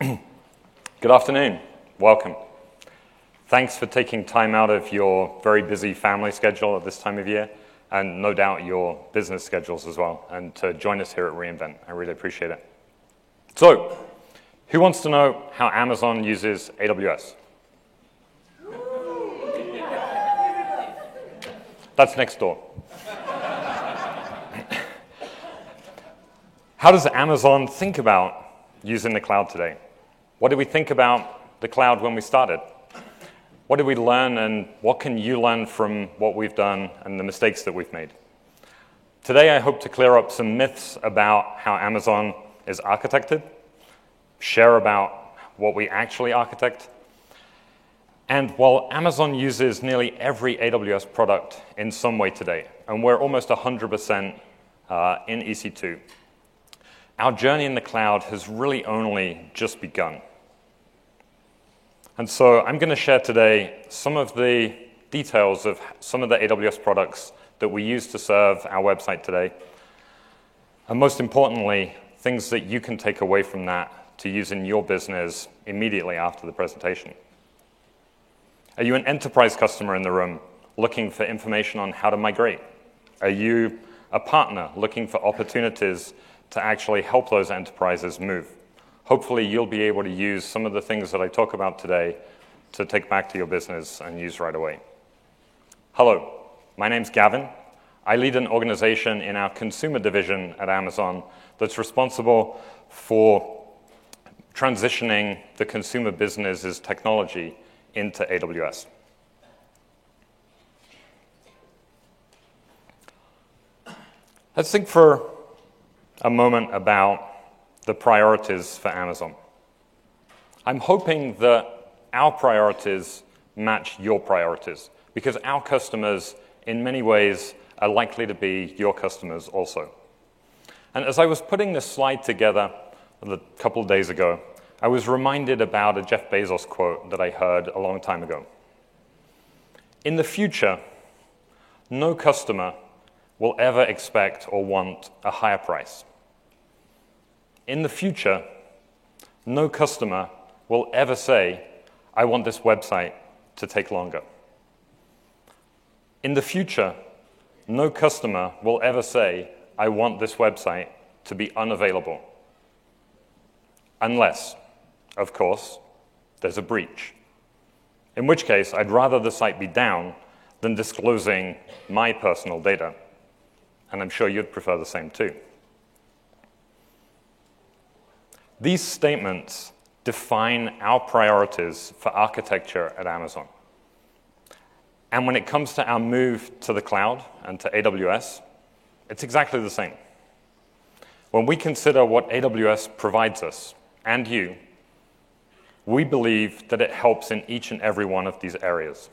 Good afternoon. Welcome. Thanks for taking time out of your very busy family schedule at this time of year, and no doubt your business schedules as well, and to join us here at re:Invent. I really appreciate it. So, who wants to know how Amazon uses AWS? That's next door. How does Amazon think about using the cloud today? What did we think about the cloud when we started? What did we learn, and what can you learn from what we've done and the mistakes that we've made? Today, I hope to clear up some myths about how Amazon is architected, share about what we actually architect, and while Amazon uses nearly every AWS product in some way today, and we're almost 100% uh, in EC2, our journey in the cloud has really only just begun. And so I'm going to share today some of the details of some of the AWS products that we use to serve our website today. And most importantly, things that you can take away from that to use in your business immediately after the presentation. Are you an enterprise customer in the room looking for information on how to migrate? Are you a partner looking for opportunities to actually help those enterprises move? Hopefully, you'll be able to use some of the things that I talk about today to take back to your business and use right away. Hello, my name's Gavin. I lead an organization in our consumer division at Amazon that's responsible for transitioning the consumer business's technology into AWS. Let's think for a moment about the priorities for Amazon. I'm hoping that our priorities match your priorities because our customers, in many ways, are likely to be your customers also. And as I was putting this slide together a couple of days ago, I was reminded about a Jeff Bezos quote that I heard a long time ago. In the future, no customer will ever expect or want a higher price. In the future, no customer will ever say, I want this website to take longer. In the future, no customer will ever say, I want this website to be unavailable. Unless of course, there's a breach. In which case, I'd rather the site be down than disclosing my personal data. And I'm sure you'd prefer the same too. These statements define our priorities for architecture at Amazon. And when it comes to our move to the cloud and to AWS, it's exactly the same. When we consider what AWS provides us and you we believe that it helps in each and every one of these areas.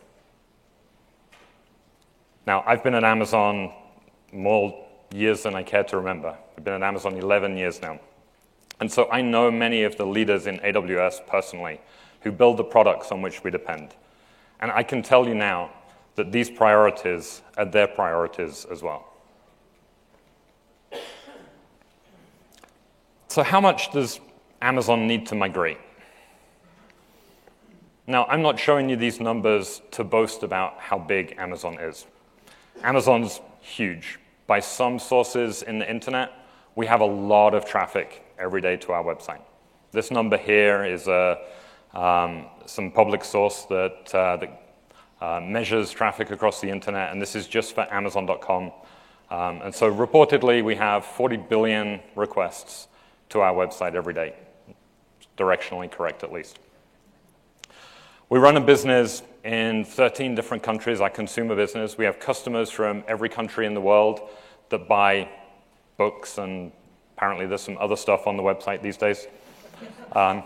Now, I've been at Amazon more years than I care to remember. I've been at Amazon 11 years now. And so I know many of the leaders in AWS personally who build the products on which we depend. And I can tell you now that these priorities are their priorities as well. So, how much does Amazon need to migrate? Now, I'm not showing you these numbers to boast about how big Amazon is. Amazon's huge. By some sources in the internet, we have a lot of traffic every day to our website. This number here is a, um, some public source that, uh, that uh, measures traffic across the internet, and this is just for Amazon.com. Um, and so, reportedly, we have 40 billion requests to our website every day. Directionally correct, at least. We run a business in 13 different countries, our consumer business. We have customers from every country in the world that buy books, and apparently there's some other stuff on the website these days. Um,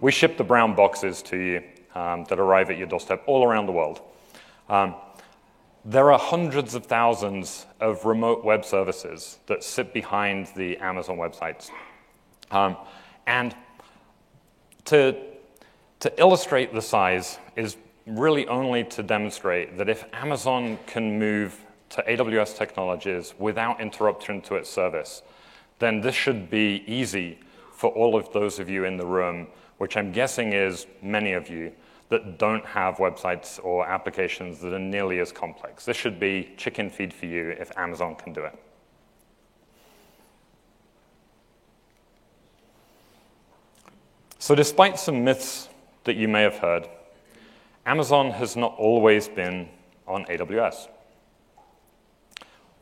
we ship the brown boxes to you um, that arrive at your doorstep all around the world. Um, there are hundreds of thousands of remote web services that sit behind the Amazon websites. Um, and to to illustrate the size is really only to demonstrate that if Amazon can move to AWS technologies without interruption to its service, then this should be easy for all of those of you in the room, which I'm guessing is many of you, that don't have websites or applications that are nearly as complex. This should be chicken feed for you if Amazon can do it. So, despite some myths that you may have heard, Amazon has not always been on AWS.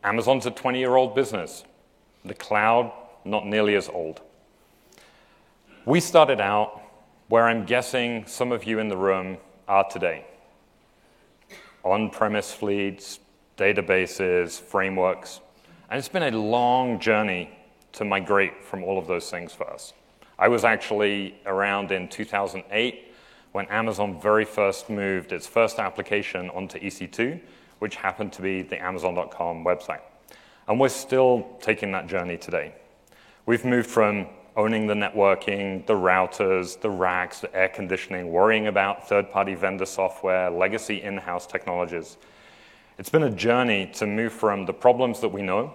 Amazon's a 20 year old business, the cloud, not nearly as old. We started out where I'm guessing some of you in the room are today on premise fleets, databases, frameworks. And it's been a long journey to migrate from all of those things for us. I was actually around in 2008 when Amazon very first moved its first application onto EC2, which happened to be the Amazon.com website. And we're still taking that journey today. We've moved from owning the networking, the routers, the racks, the air conditioning, worrying about third party vendor software, legacy in house technologies. It's been a journey to move from the problems that we know,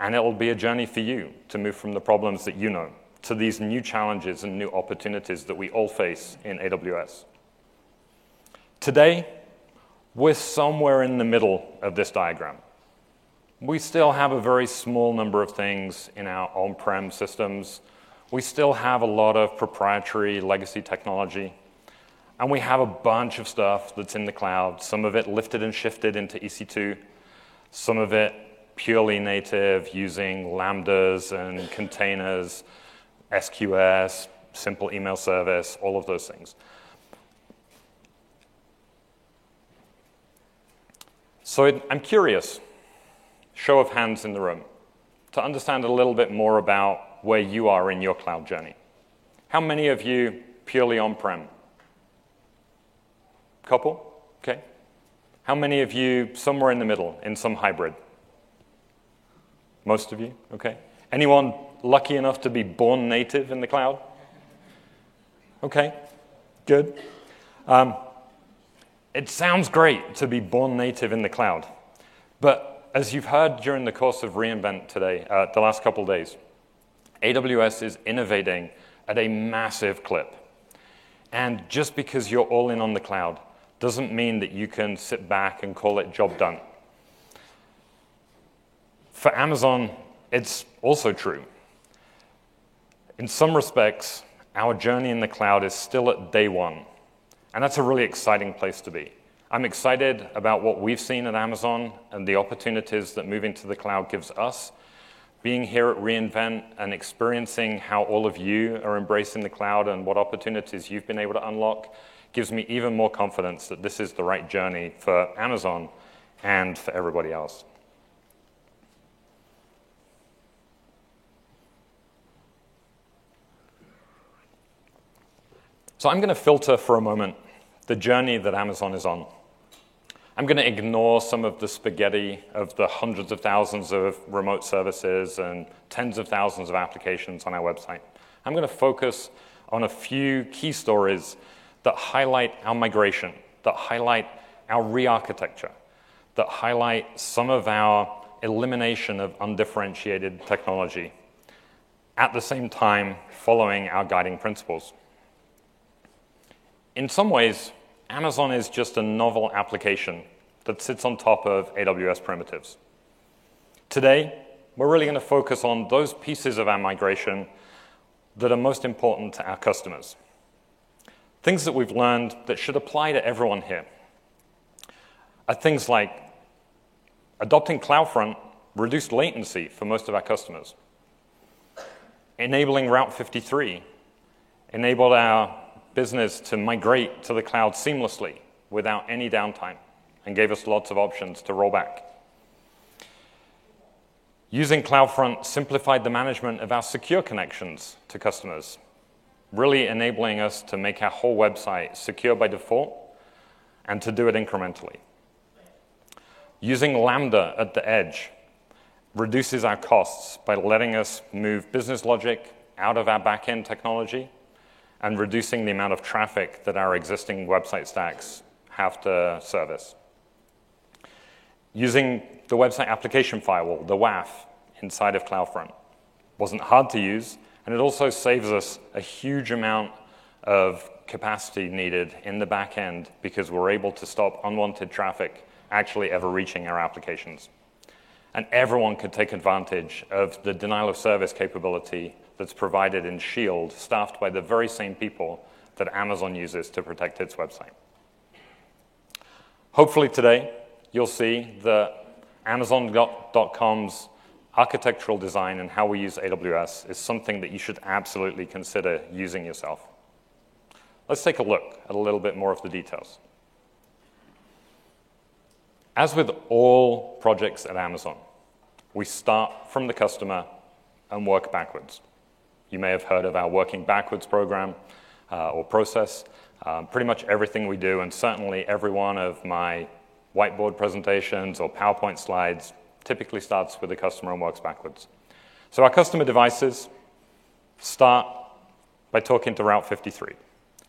and it'll be a journey for you to move from the problems that you know to these new challenges and new opportunities that we all face in AWS. Today, we're somewhere in the middle of this diagram. We still have a very small number of things in our on prem systems. We still have a lot of proprietary legacy technology. And we have a bunch of stuff that's in the cloud, some of it lifted and shifted into EC2, some of it purely native using lambdas and containers, SQS, simple email service, all of those things. So I'm curious show of hands in the room to understand a little bit more about where you are in your cloud journey. How many of you purely on prem? Couple? Okay. How many of you somewhere in the middle in some hybrid? Most of you? Okay. Anyone lucky enough to be born native in the cloud? Okay. Good. Um, it sounds great to be born native in the cloud, but as you've heard during the course of reInvent today, uh, the last couple days, AWS is innovating at a massive clip. And just because you're all in on the cloud doesn't mean that you can sit back and call it job done. For Amazon, it's also true. In some respects, our journey in the cloud is still at day one. And that's a really exciting place to be. I'm excited about what we've seen at Amazon and the opportunities that moving to the cloud gives us. Being here at reInvent and experiencing how all of you are embracing the cloud and what opportunities you've been able to unlock gives me even more confidence that this is the right journey for Amazon and for everybody else. So I'm going to filter for a moment the journey that Amazon is on. I'm going to ignore some of the spaghetti of the hundreds of thousands of remote services and tens of thousands of applications on our website. I'm going to focus on a few key stories that highlight our migration, that highlight our re architecture, that highlight some of our elimination of undifferentiated technology, at the same time, following our guiding principles. In some ways, Amazon is just a novel application that sits on top of AWS primitives. Today, we're really going to focus on those pieces of our migration that are most important to our customers. Things that we've learned that should apply to everyone here are things like adopting CloudFront reduced latency for most of our customers, enabling Route 53 enabled our business to migrate to the cloud seamlessly without any downtime and gave us lots of options to roll back. Using CloudFront simplified the management of our secure connections to customers, really enabling us to make our whole website secure by default and to do it incrementally. Using Lambda at the edge reduces our costs by letting us move business logic out of our backend technology and reducing the amount of traffic that our existing website stacks have to service. Using the website application firewall, the WAF, inside of CloudFront wasn't hard to use, And it also saves us a huge amount of capacity needed in the back end because we're able to stop unwanted traffic actually ever reaching our applications. And everyone could take advantage of the denial of service capability that's provided in Shield, staffed by the very same people that Amazon uses to protect its website. Hopefully today, you'll see that Amazon.com's architectural design and how we use AWS is something that you should absolutely consider using yourself. Let's take a look at a little bit more of the details. As with all projects at Amazon, we start from the customer and work backwards. You may have heard of our working backwards program uh, or process. Um, pretty much everything we do, and certainly every one of my whiteboard presentations or PowerPoint slides, typically starts with the customer and works backwards. So our customer devices start by talking to Route 53.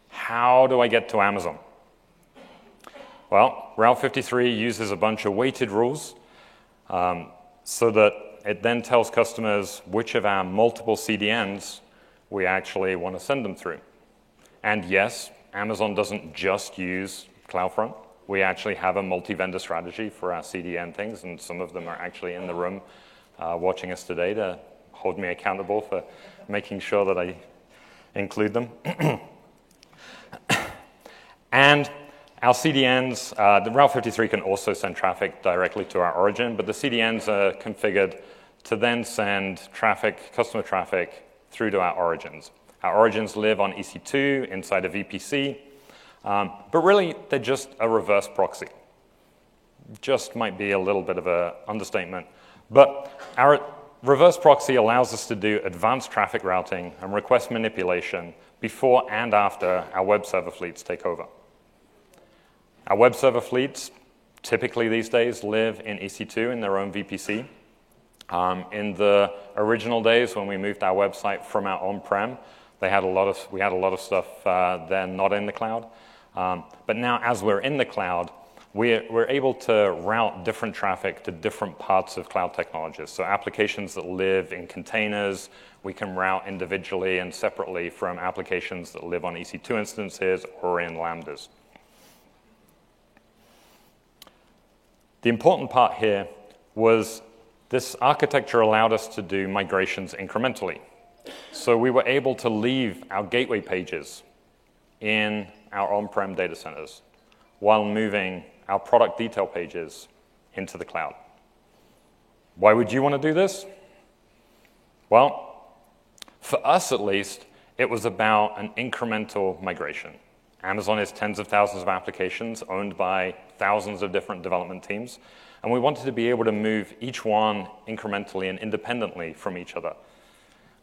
How do I get to Amazon? Well, Route 53 uses a bunch of weighted rules um, so that it then tells customers which of our multiple CDNs we actually want to send them through. And yes, Amazon doesn't just use CloudFront. We actually have a multi-vendor strategy for our CDN things, and some of them are actually in the room uh, watching us today to hold me accountable for making sure that I include them. and our CDNs, uh, the Route 53 can also send traffic directly to our origin, but the CDNs are configured to then send traffic, customer traffic, through to our origins. Our origins live on EC2 inside a VPC, um, but really they're just a reverse proxy. Just might be a little bit of an understatement. But our reverse proxy allows us to do advanced traffic routing and request manipulation before and after our web server fleets take over. Our web server fleets typically these days live in EC2 in their own VPC. Um, in the original days when we moved our website from our on-prem, they had a lot of, we had a lot of stuff uh, there not in the cloud. Um, but now as we're in the cloud, we're, we're able to route different traffic to different parts of cloud technologies. So applications that live in containers, we can route individually and separately from applications that live on EC2 instances or in Lambdas. The important part here was this architecture allowed us to do migrations incrementally. So we were able to leave our gateway pages in our on-prem data centers while moving our product detail pages into the cloud. Why would you want to do this? Well, for us at least, it was about an incremental migration. Amazon has tens of thousands of applications owned by thousands of different development teams. And we wanted to be able to move each one incrementally and independently from each other.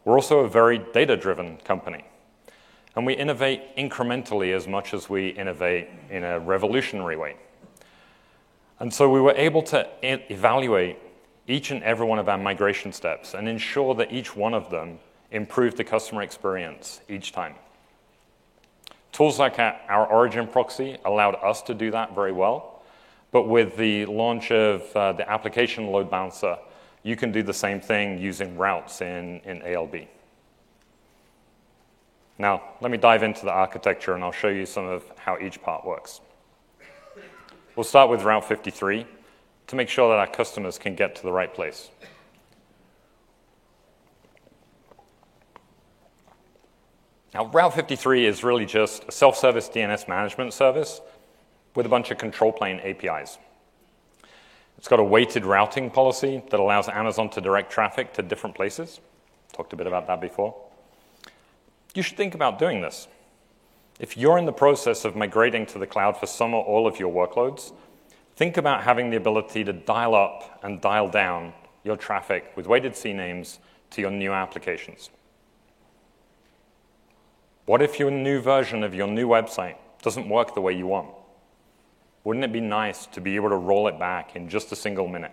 We're also a very data driven company. And we innovate incrementally as much as we innovate in a revolutionary way. And so we were able to evaluate each and every one of our migration steps and ensure that each one of them improved the customer experience each time. Tools like our origin proxy allowed us to do that very well. But with the launch of uh, the application load balancer, you can do the same thing using routes in, in ALB. Now, let me dive into the architecture and I'll show you some of how each part works. We'll start with Route 53 to make sure that our customers can get to the right place. Now, Route 53 is really just a self-service DNS management service with a bunch of control plane APIs. It's got a weighted routing policy that allows Amazon to direct traffic to different places. Talked a bit about that before. You should think about doing this. If you're in the process of migrating to the cloud for some or all of your workloads, think about having the ability to dial up and dial down your traffic with weighted CNAMEs to your new applications. What if your new version of your new website doesn't work the way you want? Wouldn't it be nice to be able to roll it back in just a single minute?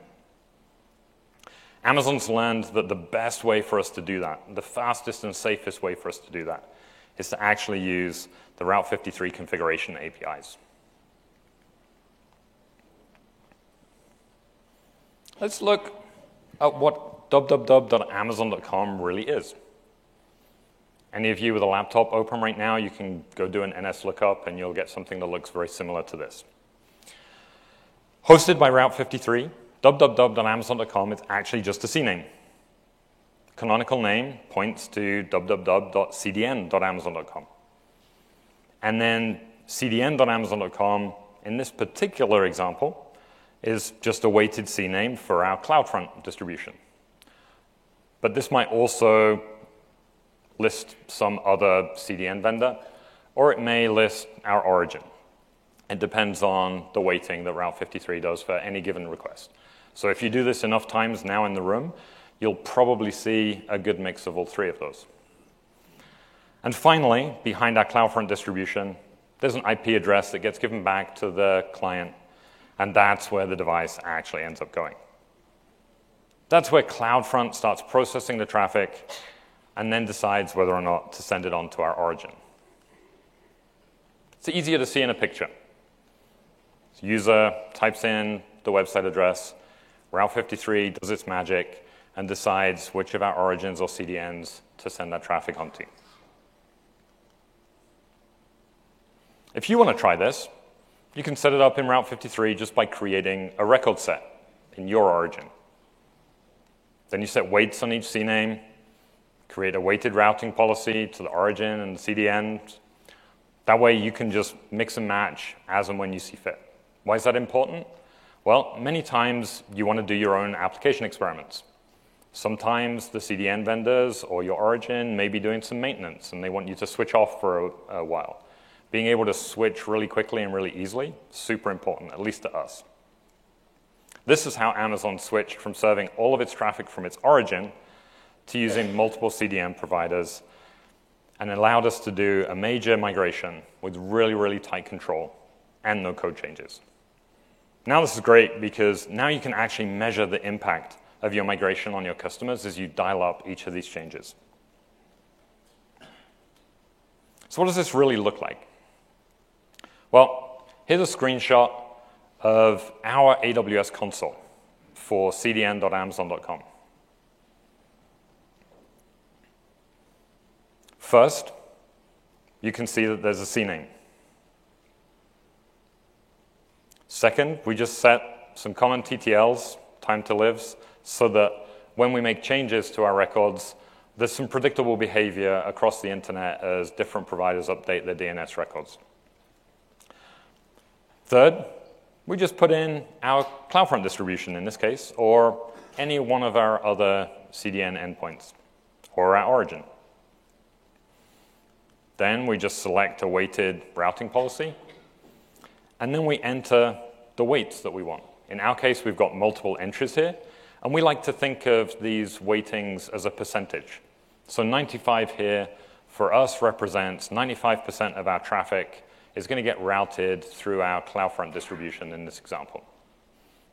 Amazon's learned that the best way for us to do that, the fastest and safest way for us to do that, is to actually use the Route 53 configuration APIs. Let's look at what www.amazon.com really is. Any of you with a laptop open right now, you can go do an NS lookup and you'll get something that looks very similar to this. Hosted by Route 53, www.amazon.com is actually just a CNAME. Canonical name points to www.cdn.amazon.com. And then cdn.amazon.com, in this particular example, is just a weighted CNAME for our CloudFront distribution. But this might also list some other CDN vendor, or it may list our origin. It depends on the weighting that Route 53 does for any given request. So if you do this enough times now in the room, you'll probably see a good mix of all three of those. And finally, behind our CloudFront distribution, there's an IP address that gets given back to the client, and that's where the device actually ends up going. That's where CloudFront starts processing the traffic and then decides whether or not to send it on to our origin. It's easier to see in a picture. User types in the website address, Route 53 does its magic and decides which of our origins or CDNs to send that traffic onto. If you want to try this, you can set it up in Route 53 just by creating a record set in your origin. Then you set weights on each CNAME, create a weighted routing policy to the origin and the CDN. That way you can just mix and match as and when you see fit. Why is that important? Well, many times you want to do your own application experiments. Sometimes the CDN vendors or your origin may be doing some maintenance and they want you to switch off for a, a while. Being able to switch really quickly and really easily, super important, at least to us. This is how Amazon switched from serving all of its traffic from its origin to using multiple CDN providers and allowed us to do a major migration with really, really tight control and no code changes. Now this is great because now you can actually measure the impact of your migration on your customers as you dial up each of these changes. So what does this really look like? Well, here's a screenshot of our AWS console for cdn.amazon.com. First, you can see that there's a CNAME. Second, we just set some common TTLs, time to lives, so that when we make changes to our records, there's some predictable behavior across the internet as different providers update their DNS records. Third, we just put in our CloudFront distribution in this case, or any one of our other CDN endpoints, or our origin. Then we just select a weighted routing policy and then we enter the weights that we want. In our case, we've got multiple entries here, and we like to think of these weightings as a percentage. So 95 here for us represents 95% of our traffic is going to get routed through our CloudFront distribution in this example.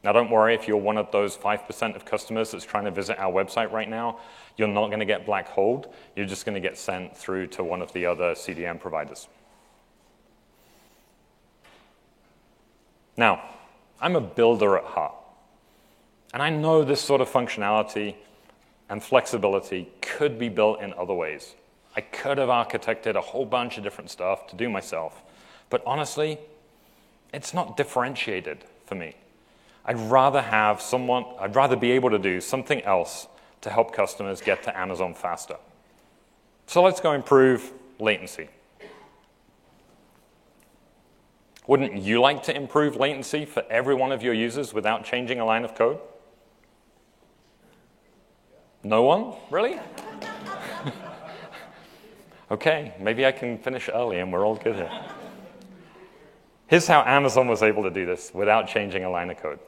Now, don't worry if you're one of those 5% of customers that's trying to visit our website right now, you're not going to get black holed. You're just going to get sent through to one of the other CDN providers. Now, I'm a builder at heart. And I know this sort of functionality and flexibility could be built in other ways. I could have architected a whole bunch of different stuff to do myself. But honestly, it's not differentiated for me. I'd rather have someone, I'd rather be able to do something else to help customers get to Amazon faster. So let's go improve latency. Wouldn't you like to improve latency for every one of your users without changing a line of code? No one? Really? okay, maybe I can finish early and we're all good here. Here's how Amazon was able to do this without changing a line of code.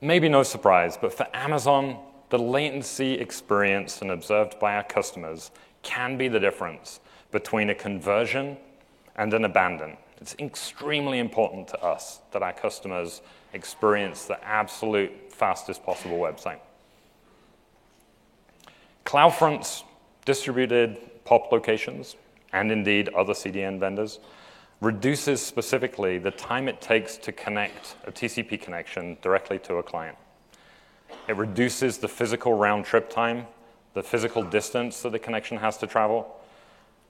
Maybe no surprise, but for Amazon, the latency experienced and observed by our customers can be the difference between a conversion and an abandon. It's extremely important to us that our customers experience the absolute fastest possible website. CloudFront's distributed POP locations, and indeed other CDN vendors, reduces specifically the time it takes to connect a TCP connection directly to a client. It reduces the physical round trip time the physical distance that the connection has to travel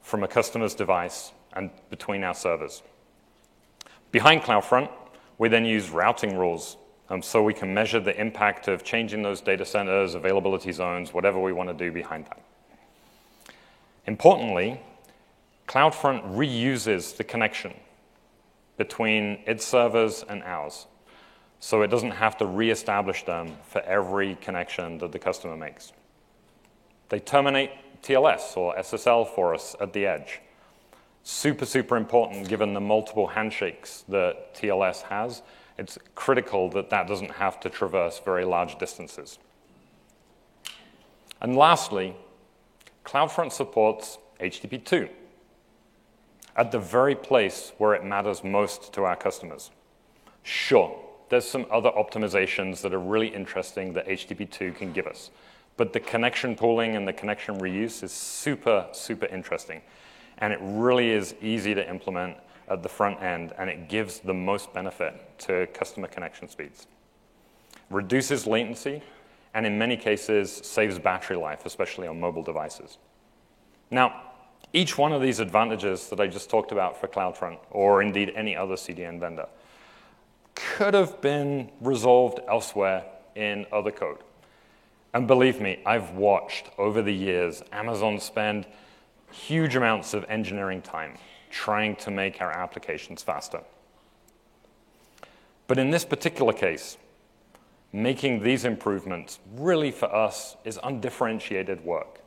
from a customer's device and between our servers. Behind CloudFront, we then use routing rules um, so we can measure the impact of changing those data centers, availability zones, whatever we want to do behind that. Importantly, CloudFront reuses the connection between its servers and ours. So it doesn't have to reestablish them for every connection that the customer makes. They terminate TLS or SSL for us at the edge. Super, super important given the multiple handshakes that TLS has. It's critical that that doesn't have to traverse very large distances. And lastly, CloudFront supports HTTP 2 at the very place where it matters most to our customers. Sure, there's some other optimizations that are really interesting that HTTP2 can give us. But the connection pooling and the connection reuse is super, super interesting. And it really is easy to implement at the front end, and it gives the most benefit to customer connection speeds. Reduces latency, and in many cases, saves battery life, especially on mobile devices. Now, each one of these advantages that I just talked about for CloudFront, or indeed any other CDN vendor, could have been resolved elsewhere in other code. And believe me, I've watched over the years Amazon spend huge amounts of engineering time trying to make our applications faster. But in this particular case, making these improvements really for us is undifferentiated work.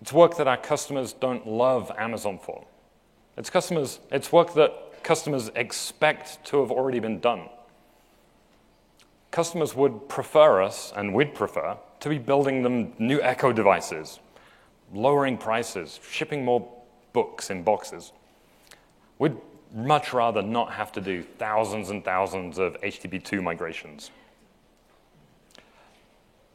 It's work that our customers don't love Amazon for. It's, customers, it's work that customers expect to have already been done. Customers would prefer us, and we'd prefer, to be building them new Echo devices, lowering prices, shipping more books in boxes. We'd much rather not have to do thousands and thousands of HTTP2 migrations.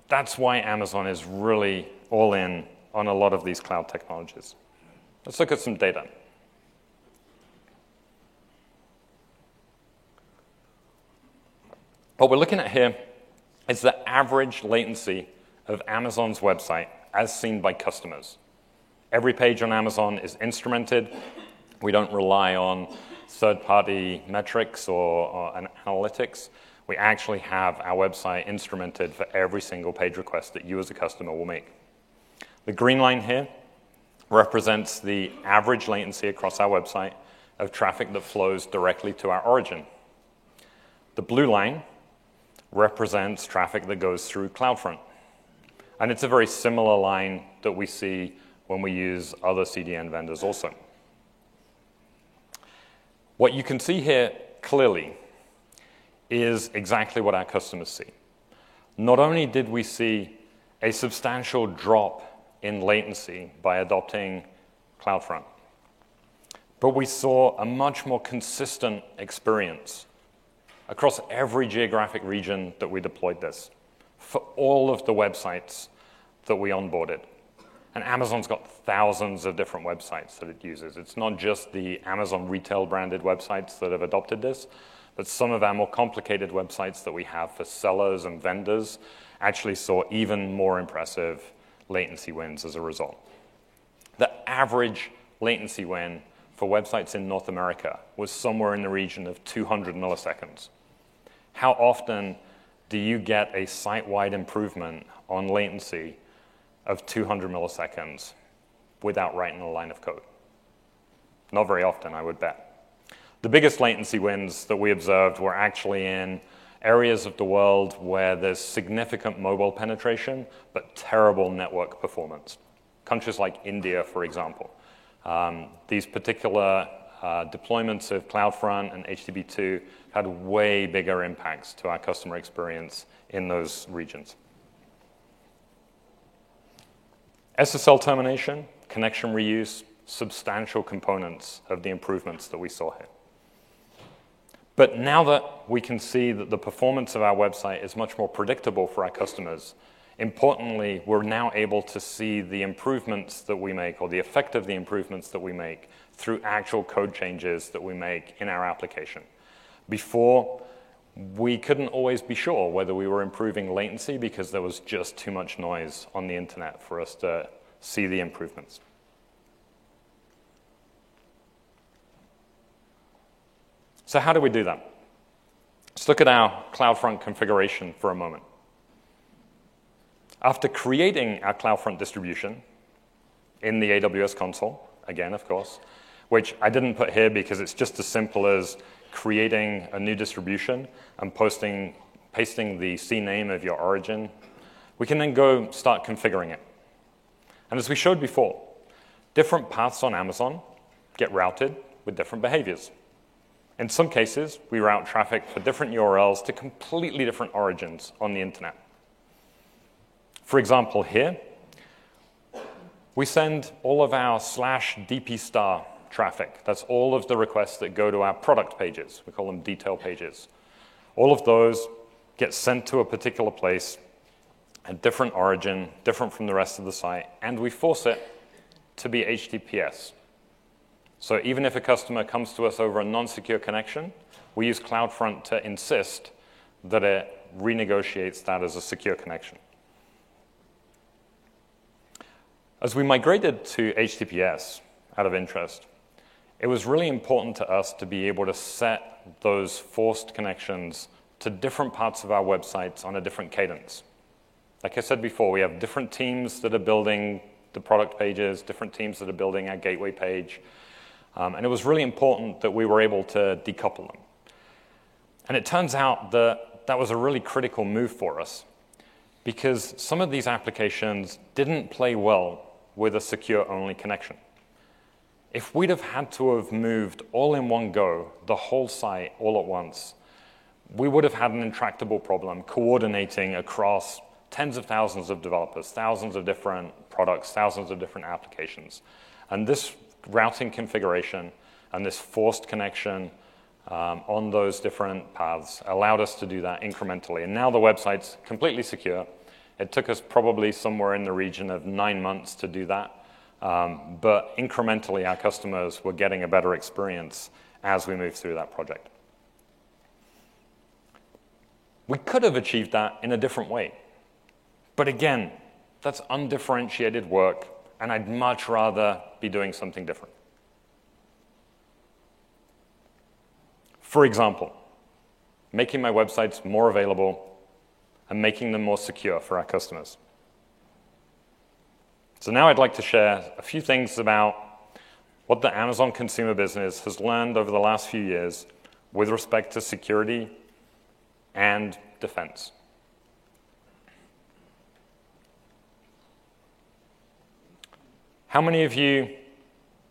That's why Amazon is really all in on a lot of these cloud technologies. Let's look at some data. What we're looking at here is the average latency of Amazon's website as seen by customers. Every page on Amazon is instrumented. We don't rely on third party metrics or, or analytics. We actually have our website instrumented for every single page request that you as a customer will make. The green line here represents the average latency across our website of traffic that flows directly to our origin. The blue line represents traffic that goes through CloudFront. And it's a very similar line that we see when we use other CDN vendors also. What you can see here clearly is exactly what our customers see. Not only did we see a substantial drop in latency by adopting CloudFront. But we saw a much more consistent experience across every geographic region that we deployed this for all of the websites that we onboarded. And Amazon's got thousands of different websites that it uses. It's not just the Amazon retail branded websites that have adopted this, but some of our more complicated websites that we have for sellers and vendors actually saw even more impressive latency wins as a result. The average latency win for websites in North America was somewhere in the region of 200 milliseconds. How often do you get a site wide improvement on latency of 200 milliseconds without writing a line of code? Not very often, I would bet. The biggest latency wins that we observed were actually in areas of the world where there's significant mobile penetration, but terrible network performance. Countries like India, for example. Um, these particular uh, deployments of CloudFront and HTTP2 had way bigger impacts to our customer experience in those regions. SSL termination, connection reuse, substantial components of the improvements that we saw here. But now that we can see that the performance of our website is much more predictable for our customers, importantly, we're now able to see the improvements that we make or the effect of the improvements that we make through actual code changes that we make in our application. Before, we couldn't always be sure whether we were improving latency because there was just too much noise on the internet for us to see the improvements. So how do we do that? Let's look at our CloudFront configuration for a moment. After creating our CloudFront distribution in the AWS console, again, of course, which I didn't put here because it's just as simple as creating a new distribution and posting, pasting the CNAME of your origin. We can then go start configuring it. And as we showed before, different paths on Amazon get routed with different behaviors. In some cases, we route traffic for different URLs to completely different origins on the internet. For example, here, we send all of our slash DP star traffic. That's all of the requests that go to our product pages. We call them detail pages. All of those get sent to a particular place, a different origin, different from the rest of the site, and we force it to be HTTPS. So even if a customer comes to us over a non-secure connection, we use CloudFront to insist that it renegotiates that as a secure connection. As we migrated to HTTPS out of interest, it was really important to us to be able to set those forced connections to different parts of our websites on a different cadence. Like I said before, we have different teams that are building the product pages, different teams that are building our gateway page. Um, and it was really important that we were able to decouple them. And it turns out that that was a really critical move for us because some of these applications didn't play well with a secure only connection. If we'd have had to have moved all in one go, the whole site all at once, we would have had an intractable problem coordinating across tens of thousands of developers, thousands of different products, thousands of different applications. And this routing configuration and this forced connection um, on those different paths allowed us to do that incrementally. And now the website's completely secure. It took us probably somewhere in the region of nine months to do that. Um, but incrementally, our customers were getting a better experience as we moved through that project. We could have achieved that in a different way. But again, that's undifferentiated work, and I'd much rather be doing something different. For example, making my websites more available and making them more secure for our customers. So now I'd like to share a few things about what the Amazon consumer business has learned over the last few years with respect to security and defense. How many of you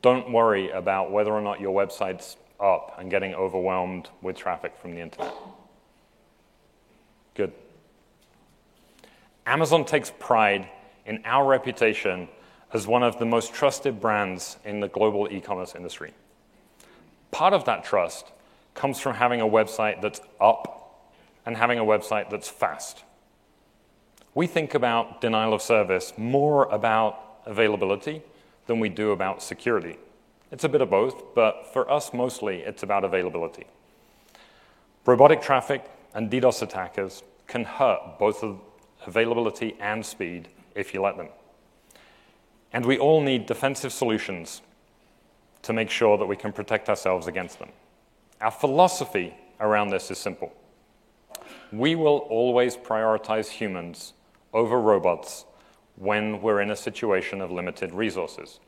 don't worry about whether or not your website's up and getting overwhelmed with traffic from the internet? Good. Amazon takes pride in our reputation as one of the most trusted brands in the global e commerce industry. Part of that trust comes from having a website that's up and having a website that's fast. We think about denial of service more about availability than we do about security. It's a bit of both, but for us mostly, it's about availability. Robotic traffic and DDoS attackers can hurt both availability and speed if you let them. And we all need defensive solutions to make sure that we can protect ourselves against them. Our philosophy around this is simple. We will always prioritize humans over robots when we're in a situation of limited resources.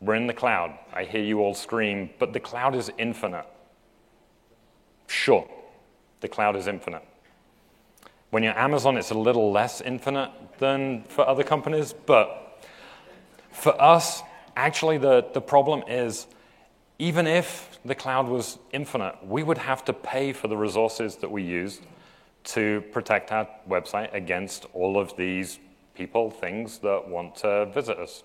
We're in the cloud. I hear you all scream, but the cloud is infinite. Sure, the cloud is infinite. When you're Amazon, it's a little less infinite than for other companies, but for us, actually, the, the problem is even if the cloud was infinite, we would have to pay for the resources that we used to protect our website against all of these people, things that want to visit us.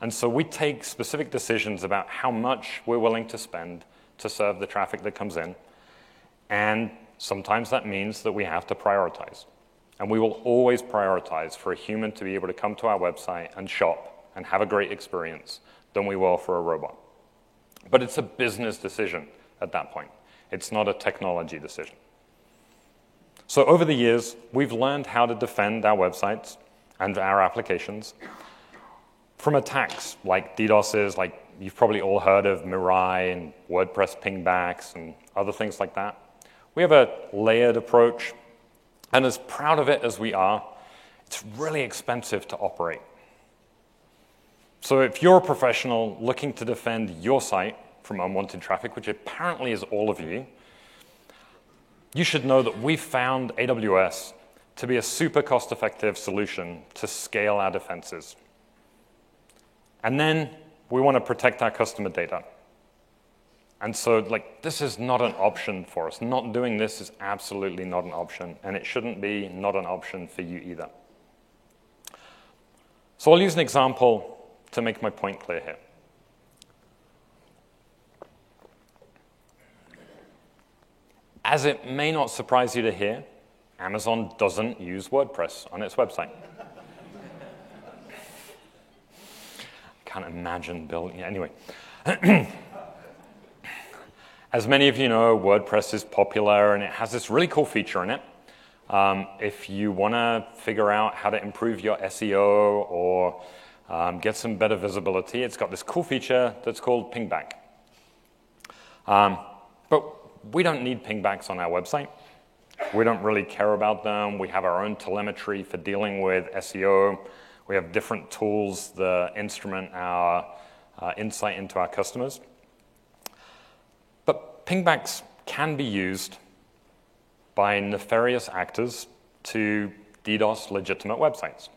And so we take specific decisions about how much we're willing to spend to serve the traffic that comes in. And Sometimes that means that we have to prioritize. And we will always prioritize for a human to be able to come to our website and shop and have a great experience than we will for a robot. But it's a business decision at that point. It's not a technology decision. So over the years, we've learned how to defend our websites and our applications from attacks like DDoSes, like you've probably all heard of Mirai and WordPress pingbacks and other things like that. We have a layered approach, and as proud of it as we are, it's really expensive to operate. So if you're a professional looking to defend your site from unwanted traffic, which apparently is all of you, you should know that we've found AWS to be a super cost effective solution to scale our defenses. And then we want to protect our customer data. And so, like, this is not an option for us. Not doing this is absolutely not an option, and it shouldn't be not an option for you either. So I'll use an example to make my point clear here. As it may not surprise you to hear, Amazon doesn't use WordPress on its website. I Can't imagine building. Anyway. As many of you know, WordPress is popular and it has this really cool feature in it. Um, if you want to figure out how to improve your SEO or um, get some better visibility, it's got this cool feature that's called pingback. Um, but we don't need pingbacks on our website. We don't really care about them. We have our own telemetry for dealing with SEO. We have different tools that instrument our uh, insight into our customers. Pingbacks can be used by nefarious actors to DDoS legitimate websites.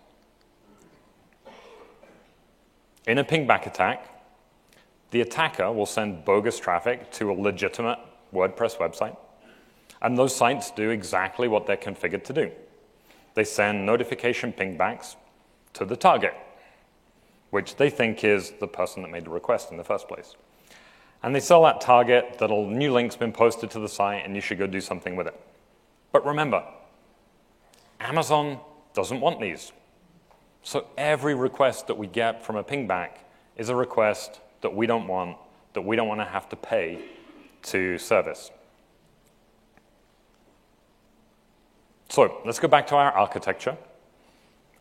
In a pingback attack, the attacker will send bogus traffic to a legitimate WordPress website, and those sites do exactly what they're configured to do. They send notification pingbacks to the target, which they think is the person that made the request in the first place. And they sell that target that a new link's been posted to the site and you should go do something with it. But remember, Amazon doesn't want these. So every request that we get from a pingback is a request that we don't want, that we don't want to have to pay to service. So let's go back to our architecture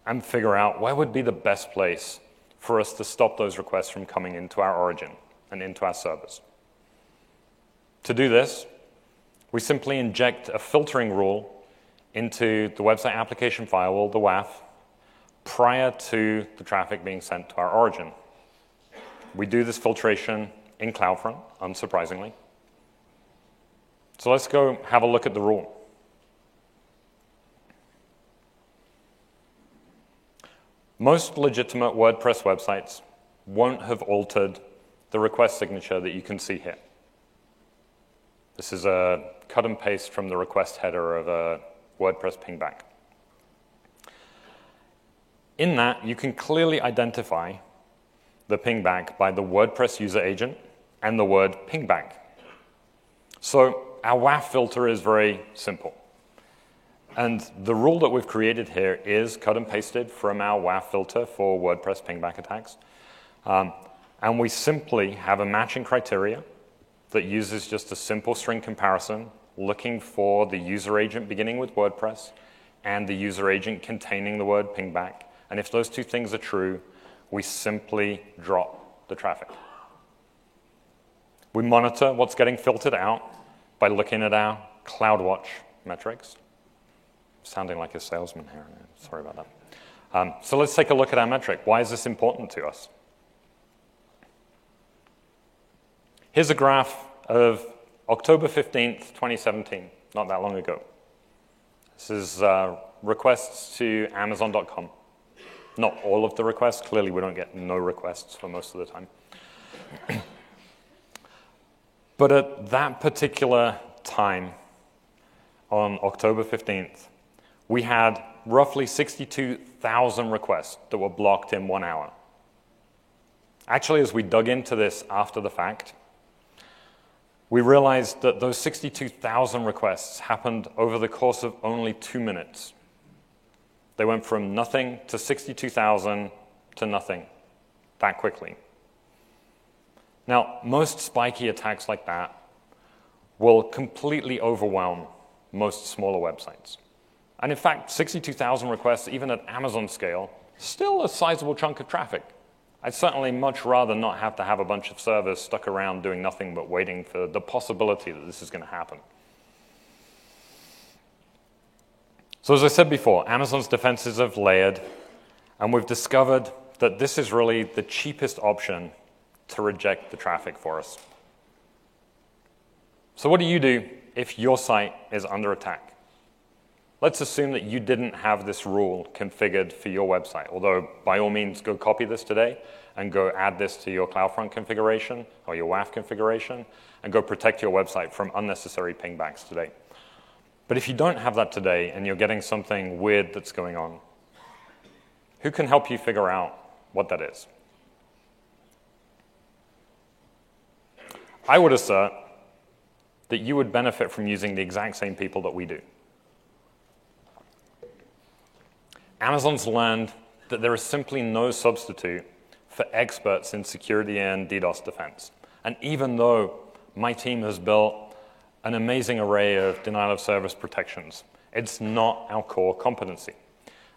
and figure out where would be the best place for us to stop those requests from coming into our origin and into our servers. To do this, we simply inject a filtering rule into the website application firewall, the WAF, prior to the traffic being sent to our origin. We do this filtration in CloudFront, unsurprisingly. So let's go have a look at the rule. Most legitimate WordPress websites won't have altered the request signature that you can see here. This is a cut and paste from the request header of a WordPress pingback. In that, you can clearly identify the pingback by the WordPress user agent and the word pingback. So our WAF filter is very simple. And the rule that we've created here is cut and pasted from our WAF filter for WordPress pingback attacks. Um, and we simply have a matching criteria that uses just a simple string comparison, looking for the user agent beginning with WordPress and the user agent containing the word pingback. And if those two things are true, we simply drop the traffic. We monitor what's getting filtered out by looking at our CloudWatch metrics sounding like a salesman here. Sorry about that. Um, so let's take a look at our metric. Why is this important to us? Here's a graph of October 15th, 2017, not that long ago. This is uh, requests to Amazon.com. Not all of the requests. Clearly, we don't get no requests for most of the time. but at that particular time, on October 15th, we had roughly 62,000 requests that were blocked in one hour. Actually, as we dug into this after the fact, we realized that those 62,000 requests happened over the course of only two minutes. They went from nothing to 62,000 to nothing that quickly. Now, most spiky attacks like that will completely overwhelm most smaller websites. And in fact, 62,000 requests, even at Amazon scale, still a sizable chunk of traffic. I'd certainly much rather not have to have a bunch of servers stuck around doing nothing but waiting for the possibility that this is going to happen. So, as I said before, Amazon's defenses have layered, and we've discovered that this is really the cheapest option to reject the traffic for us. So, what do you do if your site is under attack? Let's assume that you didn't have this rule configured for your website, although by all means, go copy this today and go add this to your CloudFront configuration or your WAF configuration and go protect your website from unnecessary pingbacks today. But if you don't have that today and you're getting something weird that's going on, who can help you figure out what that is? I would assert that you would benefit from using the exact same people that we do. Amazon's learned that there is simply no substitute for experts in security and DDoS defense. And even though my team has built an amazing array of denial of service protections, it's not our core competency.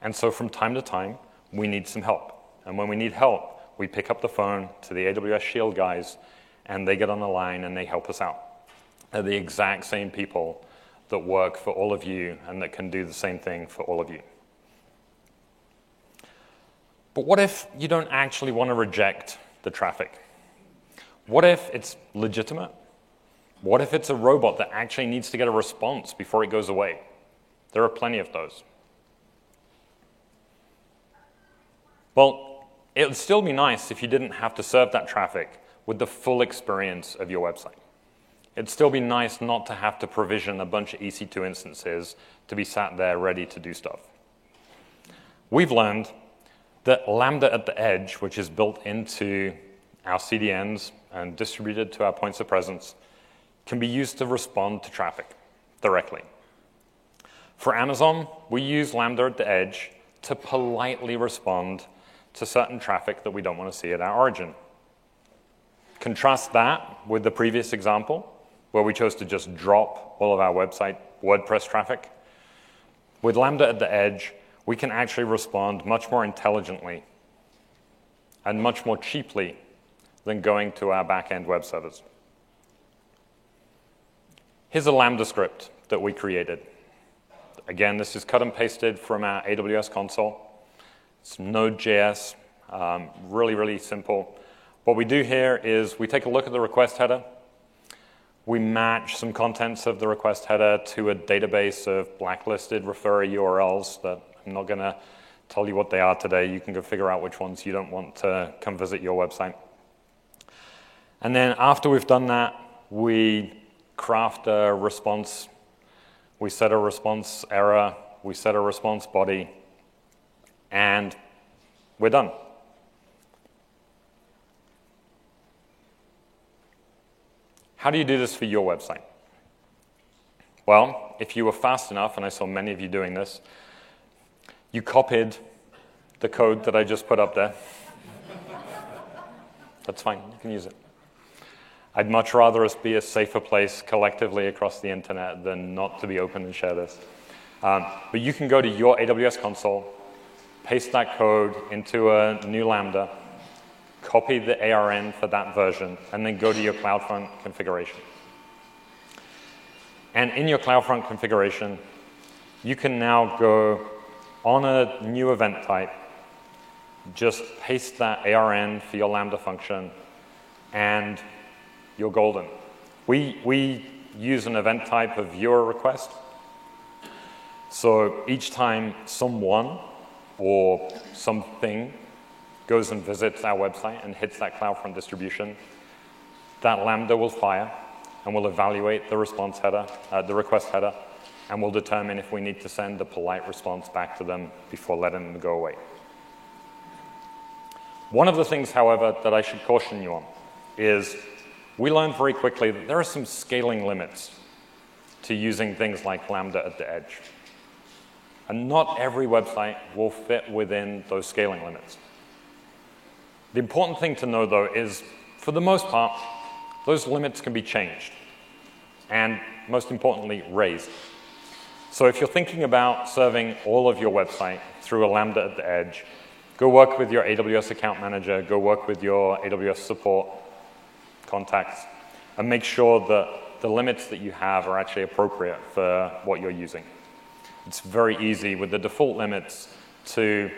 And so from time to time, we need some help. And when we need help, we pick up the phone to the AWS Shield guys, and they get on the line and they help us out. They're the exact same people that work for all of you and that can do the same thing for all of you. But what if you don't actually want to reject the traffic? What if it's legitimate? What if it's a robot that actually needs to get a response before it goes away? There are plenty of those. Well, it would still be nice if you didn't have to serve that traffic with the full experience of your website. It'd still be nice not to have to provision a bunch of EC2 instances to be sat there ready to do stuff. We've learned that Lambda at the edge, which is built into our CDNs and distributed to our points of presence, can be used to respond to traffic directly. For Amazon, we use Lambda at the edge to politely respond to certain traffic that we don't want to see at our origin. Contrast that with the previous example, where we chose to just drop all of our website WordPress traffic. With Lambda at the edge, we can actually respond much more intelligently and much more cheaply than going to our back-end web servers. Here's a Lambda script that we created. Again, this is cut and pasted from our AWS console. It's Node.js, um, really, really simple. What we do here is we take a look at the request header. We match some contents of the request header to a database of blacklisted referrer URLs that I'm not going to tell you what they are today. You can go figure out which ones you don't want to come visit your website. And then after we've done that, we craft a response. We set a response error. We set a response body. And we're done. How do you do this for your website? Well, if you were fast enough, and I saw many of you doing this, you copied the code that I just put up there. That's fine, you can use it. I'd much rather us be a safer place collectively across the internet than not to be open and share this. Um, but you can go to your AWS console, paste that code into a new Lambda, copy the ARN for that version, and then go to your CloudFront configuration. And in your CloudFront configuration, you can now go on a new event type, just paste that ARN for your Lambda function, and you're golden. We, we use an event type of viewer request. So each time someone or something goes and visits our website and hits that CloudFront distribution, that Lambda will fire and will evaluate the response header, uh, the request header, and we'll determine if we need to send a polite response back to them before letting them go away. One of the things, however, that I should caution you on is we learned very quickly that there are some scaling limits to using things like Lambda at the edge. And not every website will fit within those scaling limits. The important thing to know, though, is for the most part, those limits can be changed. and most importantly, raised. So if you're thinking about serving all of your website through a Lambda at the edge, go work with your AWS account manager, go work with your AWS support contacts, and make sure that the limits that you have are actually appropriate for what you're using. It's very easy with the default limits to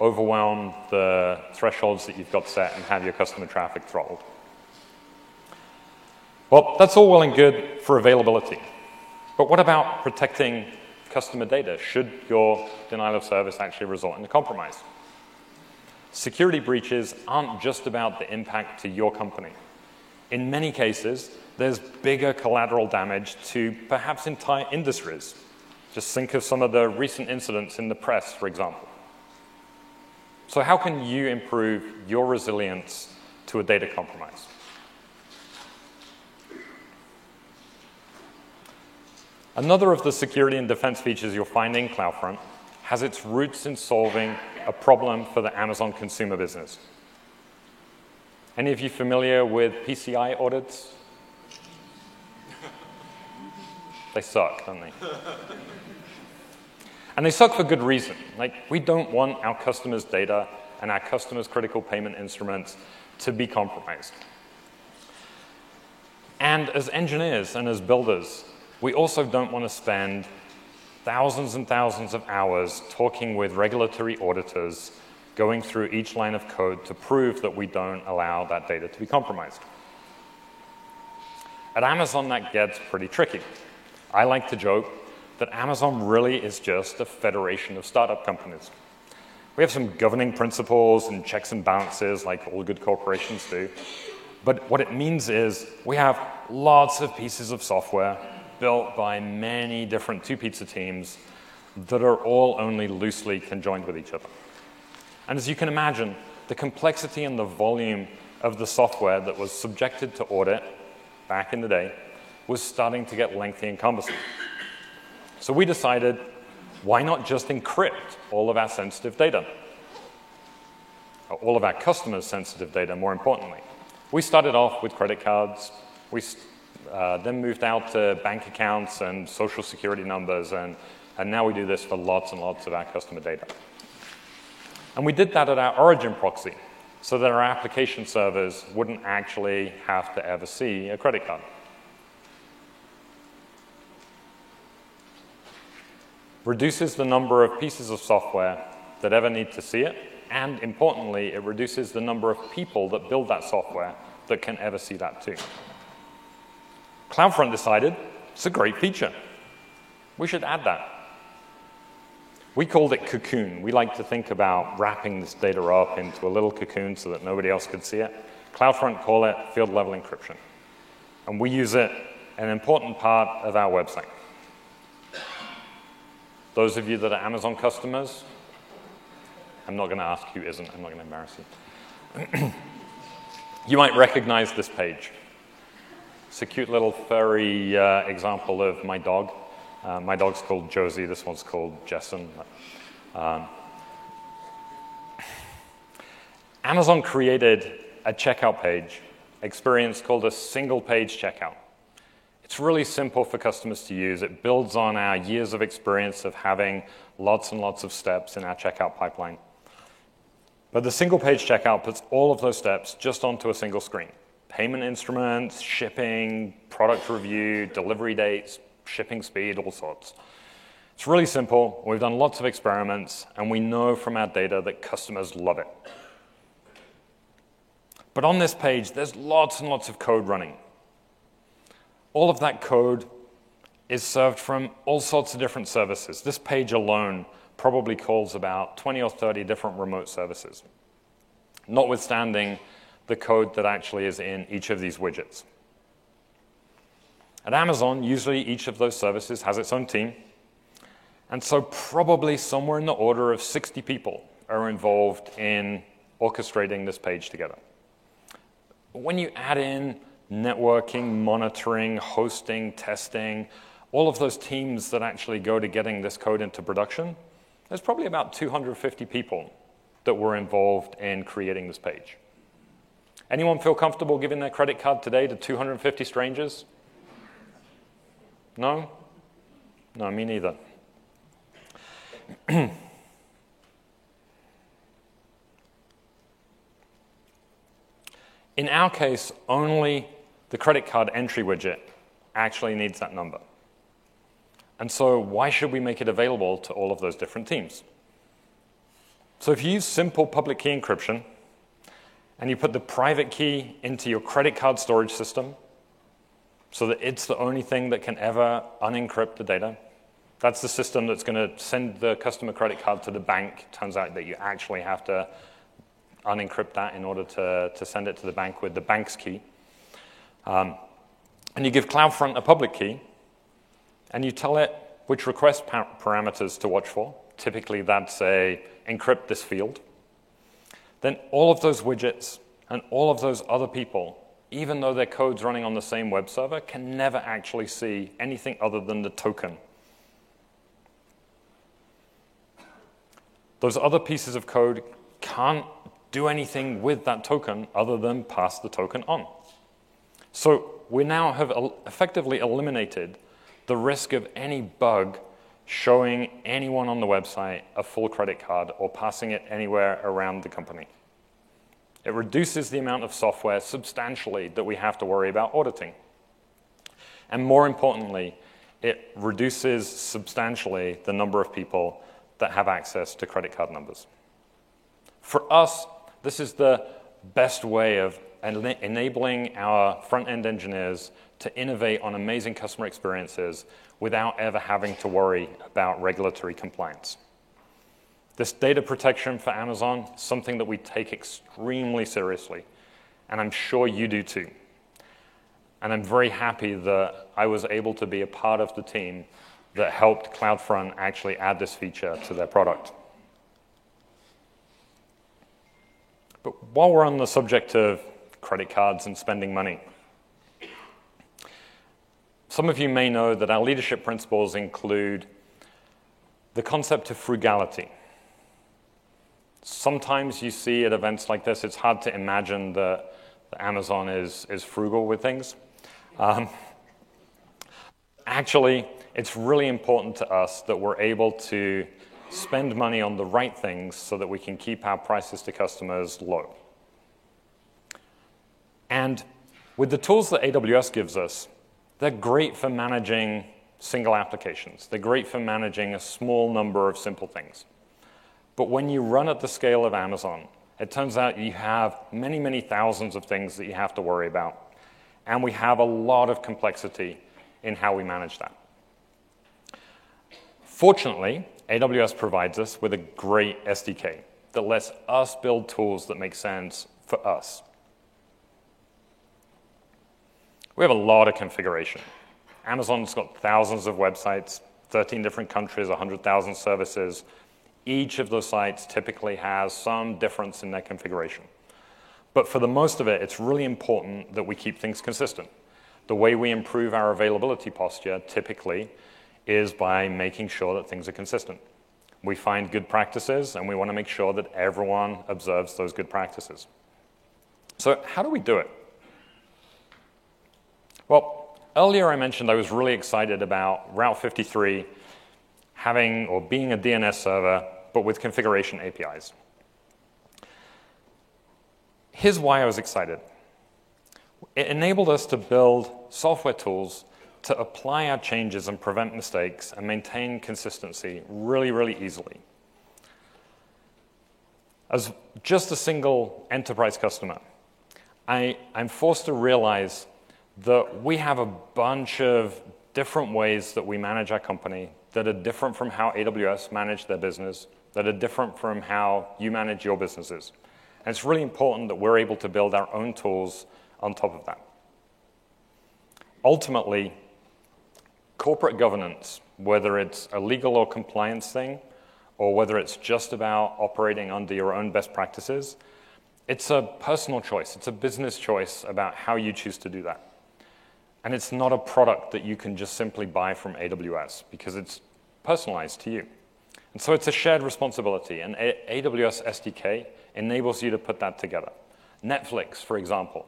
overwhelm the thresholds that you've got set and have your customer traffic throttled. Well, that's all well and good for availability. But what about protecting customer data should your denial of service actually result in a compromise? Security breaches aren't just about the impact to your company. In many cases, there's bigger collateral damage to perhaps entire industries. Just think of some of the recent incidents in the press, for example. So, how can you improve your resilience to a data compromise? Another of the security and defense features you'll find in CloudFront has its roots in solving a problem for the Amazon consumer business. Any of you familiar with PCI audits? They suck, don't they? and they suck for good reason. Like, we don't want our customers' data and our customers' critical payment instruments to be compromised. And as engineers and as builders, we also don't want to spend thousands and thousands of hours talking with regulatory auditors, going through each line of code to prove that we don't allow that data to be compromised. At Amazon, that gets pretty tricky. I like to joke that Amazon really is just a federation of startup companies. We have some governing principles and checks and balances like all good corporations do. But what it means is we have lots of pieces of software built by many different two pizza teams that are all only loosely conjoined with each other. And as you can imagine, the complexity and the volume of the software that was subjected to audit back in the day was starting to get lengthy and cumbersome. So we decided, why not just encrypt all of our sensitive data? All of our customers' sensitive data, more importantly. We started off with credit cards. We uh, then moved out to bank accounts and social security numbers, and, and now we do this for lots and lots of our customer data. And we did that at our origin proxy, so that our application servers wouldn't actually have to ever see a credit card. Reduces the number of pieces of software that ever need to see it, and importantly, it reduces the number of people that build that software that can ever see that too. CloudFront decided it's a great feature. We should add that. We called it Cocoon. We like to think about wrapping this data up into a little cocoon so that nobody else could see it. CloudFront call it field level encryption. And we use it an important part of our website. Those of you that are Amazon customers, I'm not going to ask who isn't, I'm not going to embarrass you. you might recognize this page. It's a cute little furry uh, example of my dog. Uh, my dog's called Josie. This one's called Jessen. Um, Amazon created a checkout page experience called a single page checkout. It's really simple for customers to use. It builds on our years of experience of having lots and lots of steps in our checkout pipeline. But the single page checkout puts all of those steps just onto a single screen payment instruments, shipping, product review, delivery dates, shipping speed, all sorts. It's really simple. We've done lots of experiments, and we know from our data that customers love it. But on this page, there's lots and lots of code running. All of that code is served from all sorts of different services. This page alone probably calls about 20 or 30 different remote services, notwithstanding the code that actually is in each of these widgets. At Amazon, usually each of those services has its own team. And so, probably somewhere in the order of 60 people are involved in orchestrating this page together. When you add in networking, monitoring, hosting, testing, all of those teams that actually go to getting this code into production, there's probably about 250 people that were involved in creating this page. Anyone feel comfortable giving their credit card today to 250 strangers? No? No, me neither. In our case, only the credit card entry widget actually needs that number. And so why should we make it available to all of those different teams? So if you use simple public key encryption and you put the private key into your credit card storage system so that it's the only thing that can ever unencrypt the data, that's the system that's going to send the customer credit card to the bank. Turns out that you actually have to unencrypt that in order to, to send it to the bank with the bank's key. Um, and you give CloudFront a public key, and you tell it which request par- parameters to watch for. Typically, that's a encrypt this field. Then all of those widgets and all of those other people, even though their code's running on the same web server, can never actually see anything other than the token. Those other pieces of code can't do anything with that token other than pass the token on. So we now have effectively eliminated the risk of any bug showing anyone on the website a full credit card or passing it anywhere around the company. It reduces the amount of software substantially that we have to worry about auditing. And more importantly, it reduces substantially the number of people that have access to credit card numbers. For us, this is the best way of enabling our front end engineers to innovate on amazing customer experiences without ever having to worry about regulatory compliance. This data protection for Amazon is something that we take extremely seriously, and I'm sure you do too. And I'm very happy that I was able to be a part of the team that helped CloudFront actually add this feature to their product. But while we're on the subject of credit cards and spending money, some of you may know that our leadership principles include the concept of frugality. Sometimes you see at events like this, it's hard to imagine that, Amazon is, is frugal with things. Um, actually, it's really important to us that we're able to spend money on the right things so that we can keep our prices to customers low. And with the tools that AWS gives us, they're great for managing single applications. They're great for managing a small number of simple things. But when you run at the scale of Amazon, it turns out you have many, many thousands of things that you have to worry about. And we have a lot of complexity in how we manage that. Fortunately, AWS provides us with a great SDK that lets us build tools that make sense for us. We have a lot of configuration. Amazon's got thousands of websites, 13 different countries, 100,000 services. Each of those sites typically has some difference in their configuration. But for the most of it, it's really important that we keep things consistent. The way we improve our availability posture typically is by making sure that things are consistent. We find good practices, and we want to make sure that everyone observes those good practices. So, how do we do it? Well, earlier I mentioned I was really excited about Route 53 having or being a DNS server, but with configuration APIs. Here's why I was excited it enabled us to build software tools to apply our changes and prevent mistakes and maintain consistency really, really easily. As just a single enterprise customer, I, am forced to realize that we have a bunch of different ways that we manage our company that are different from how AWS manage their business, that are different from how you manage your businesses. And it's really important that we're able to build our own tools on top of that. Ultimately, corporate governance, whether it's a legal or compliance thing, or whether it's just about operating under your own best practices, it's a personal choice. It's a business choice about how you choose to do that. And it's not a product that you can just simply buy from AWS because it's personalized to you. And so it's a shared responsibility, and AWS SDK enables you to put that together. Netflix, for example,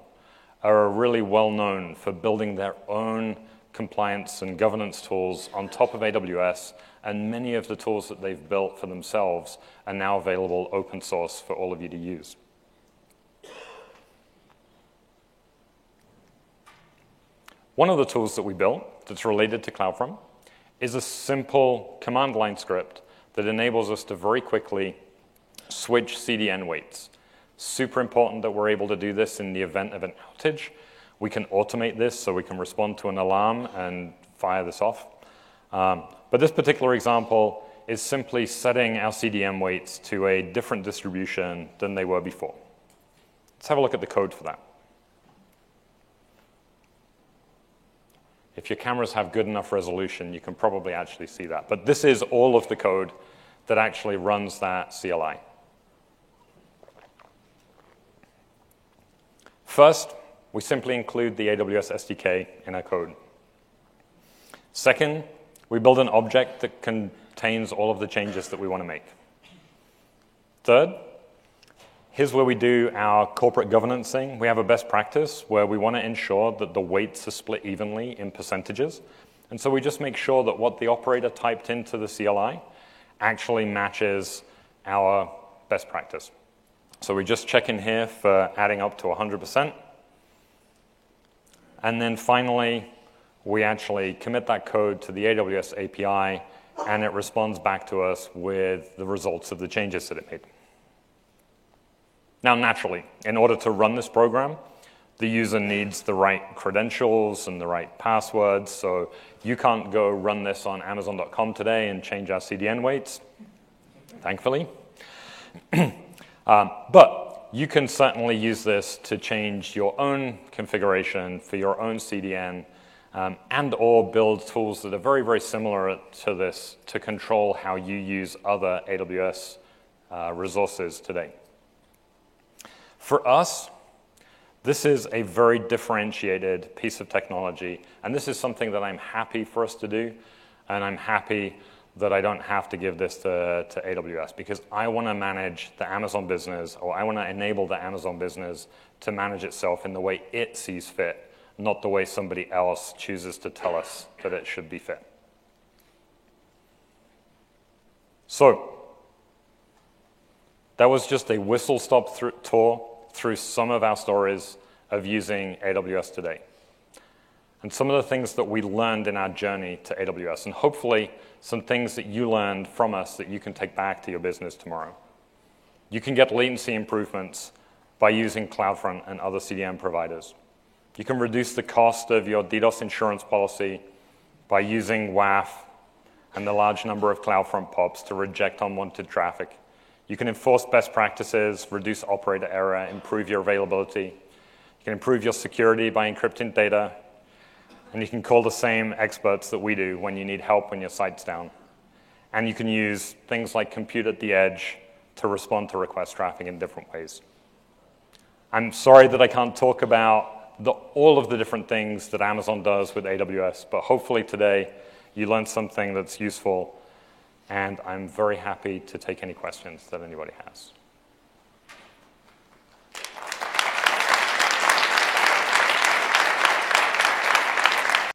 are really well known for building their own compliance and governance tools on top of AWS, and many of the tools that they've built for themselves are now available open source for all of you to use. One of the tools that we built that's related to CloudFront is a simple command line script that enables us to very quickly switch CDN weights. Super important that we're able to do this in the event of an outage. We can automate this so we can respond to an alarm and fire this off. Um, but this particular example is simply setting our CDN weights to a different distribution than they were before. Let's have a look at the code for that. If your cameras have good enough resolution, you can probably actually see that. But this is all of the code that actually runs that CLI. First, we simply include the AWS SDK in our code. Second, we build an object that contains all of the changes that we want to make. Third, Here's where we do our corporate governance thing. We have a best practice where we want to ensure that the weights are split evenly in percentages. And so we just make sure that what the operator typed into the CLI actually matches our best practice. So we just check in here for adding up to 100%. And then finally, we actually commit that code to the AWS API, and it responds back to us with the results of the changes that it made. Now, naturally, in order to run this program, the user needs the right credentials and the right passwords. So you can't go run this on Amazon.com today and change our CDN weights, thankfully. um, but you can certainly use this to change your own configuration for your own CDN um, and or build tools that are very, very similar to this to control how you use other AWS uh, resources today. For us, this is a very differentiated piece of technology, and this is something that I'm happy for us to do, and I'm happy that I don't have to give this to, to AWS because I want to manage the Amazon business, or I want to enable the Amazon business to manage itself in the way it sees fit, not the way somebody else chooses to tell us that it should be fit. So, that was just a whistle stop tour through some of our stories of using AWS today. And some of the things that we learned in our journey to AWS, and hopefully some things that you learned from us that you can take back to your business tomorrow. You can get latency improvements by using CloudFront and other CDN providers. You can reduce the cost of your DDoS insurance policy by using WAF and the large number of CloudFront POPs to reject unwanted traffic. You can enforce best practices, reduce operator error, improve your availability. You can improve your security by encrypting data. And you can call the same experts that we do when you need help when your site's down. And you can use things like compute at the edge to respond to request traffic in different ways. I'm sorry that I can't talk about the, all of the different things that Amazon does with AWS, but hopefully today you learned something that's useful and I'm very happy to take any questions that anybody has.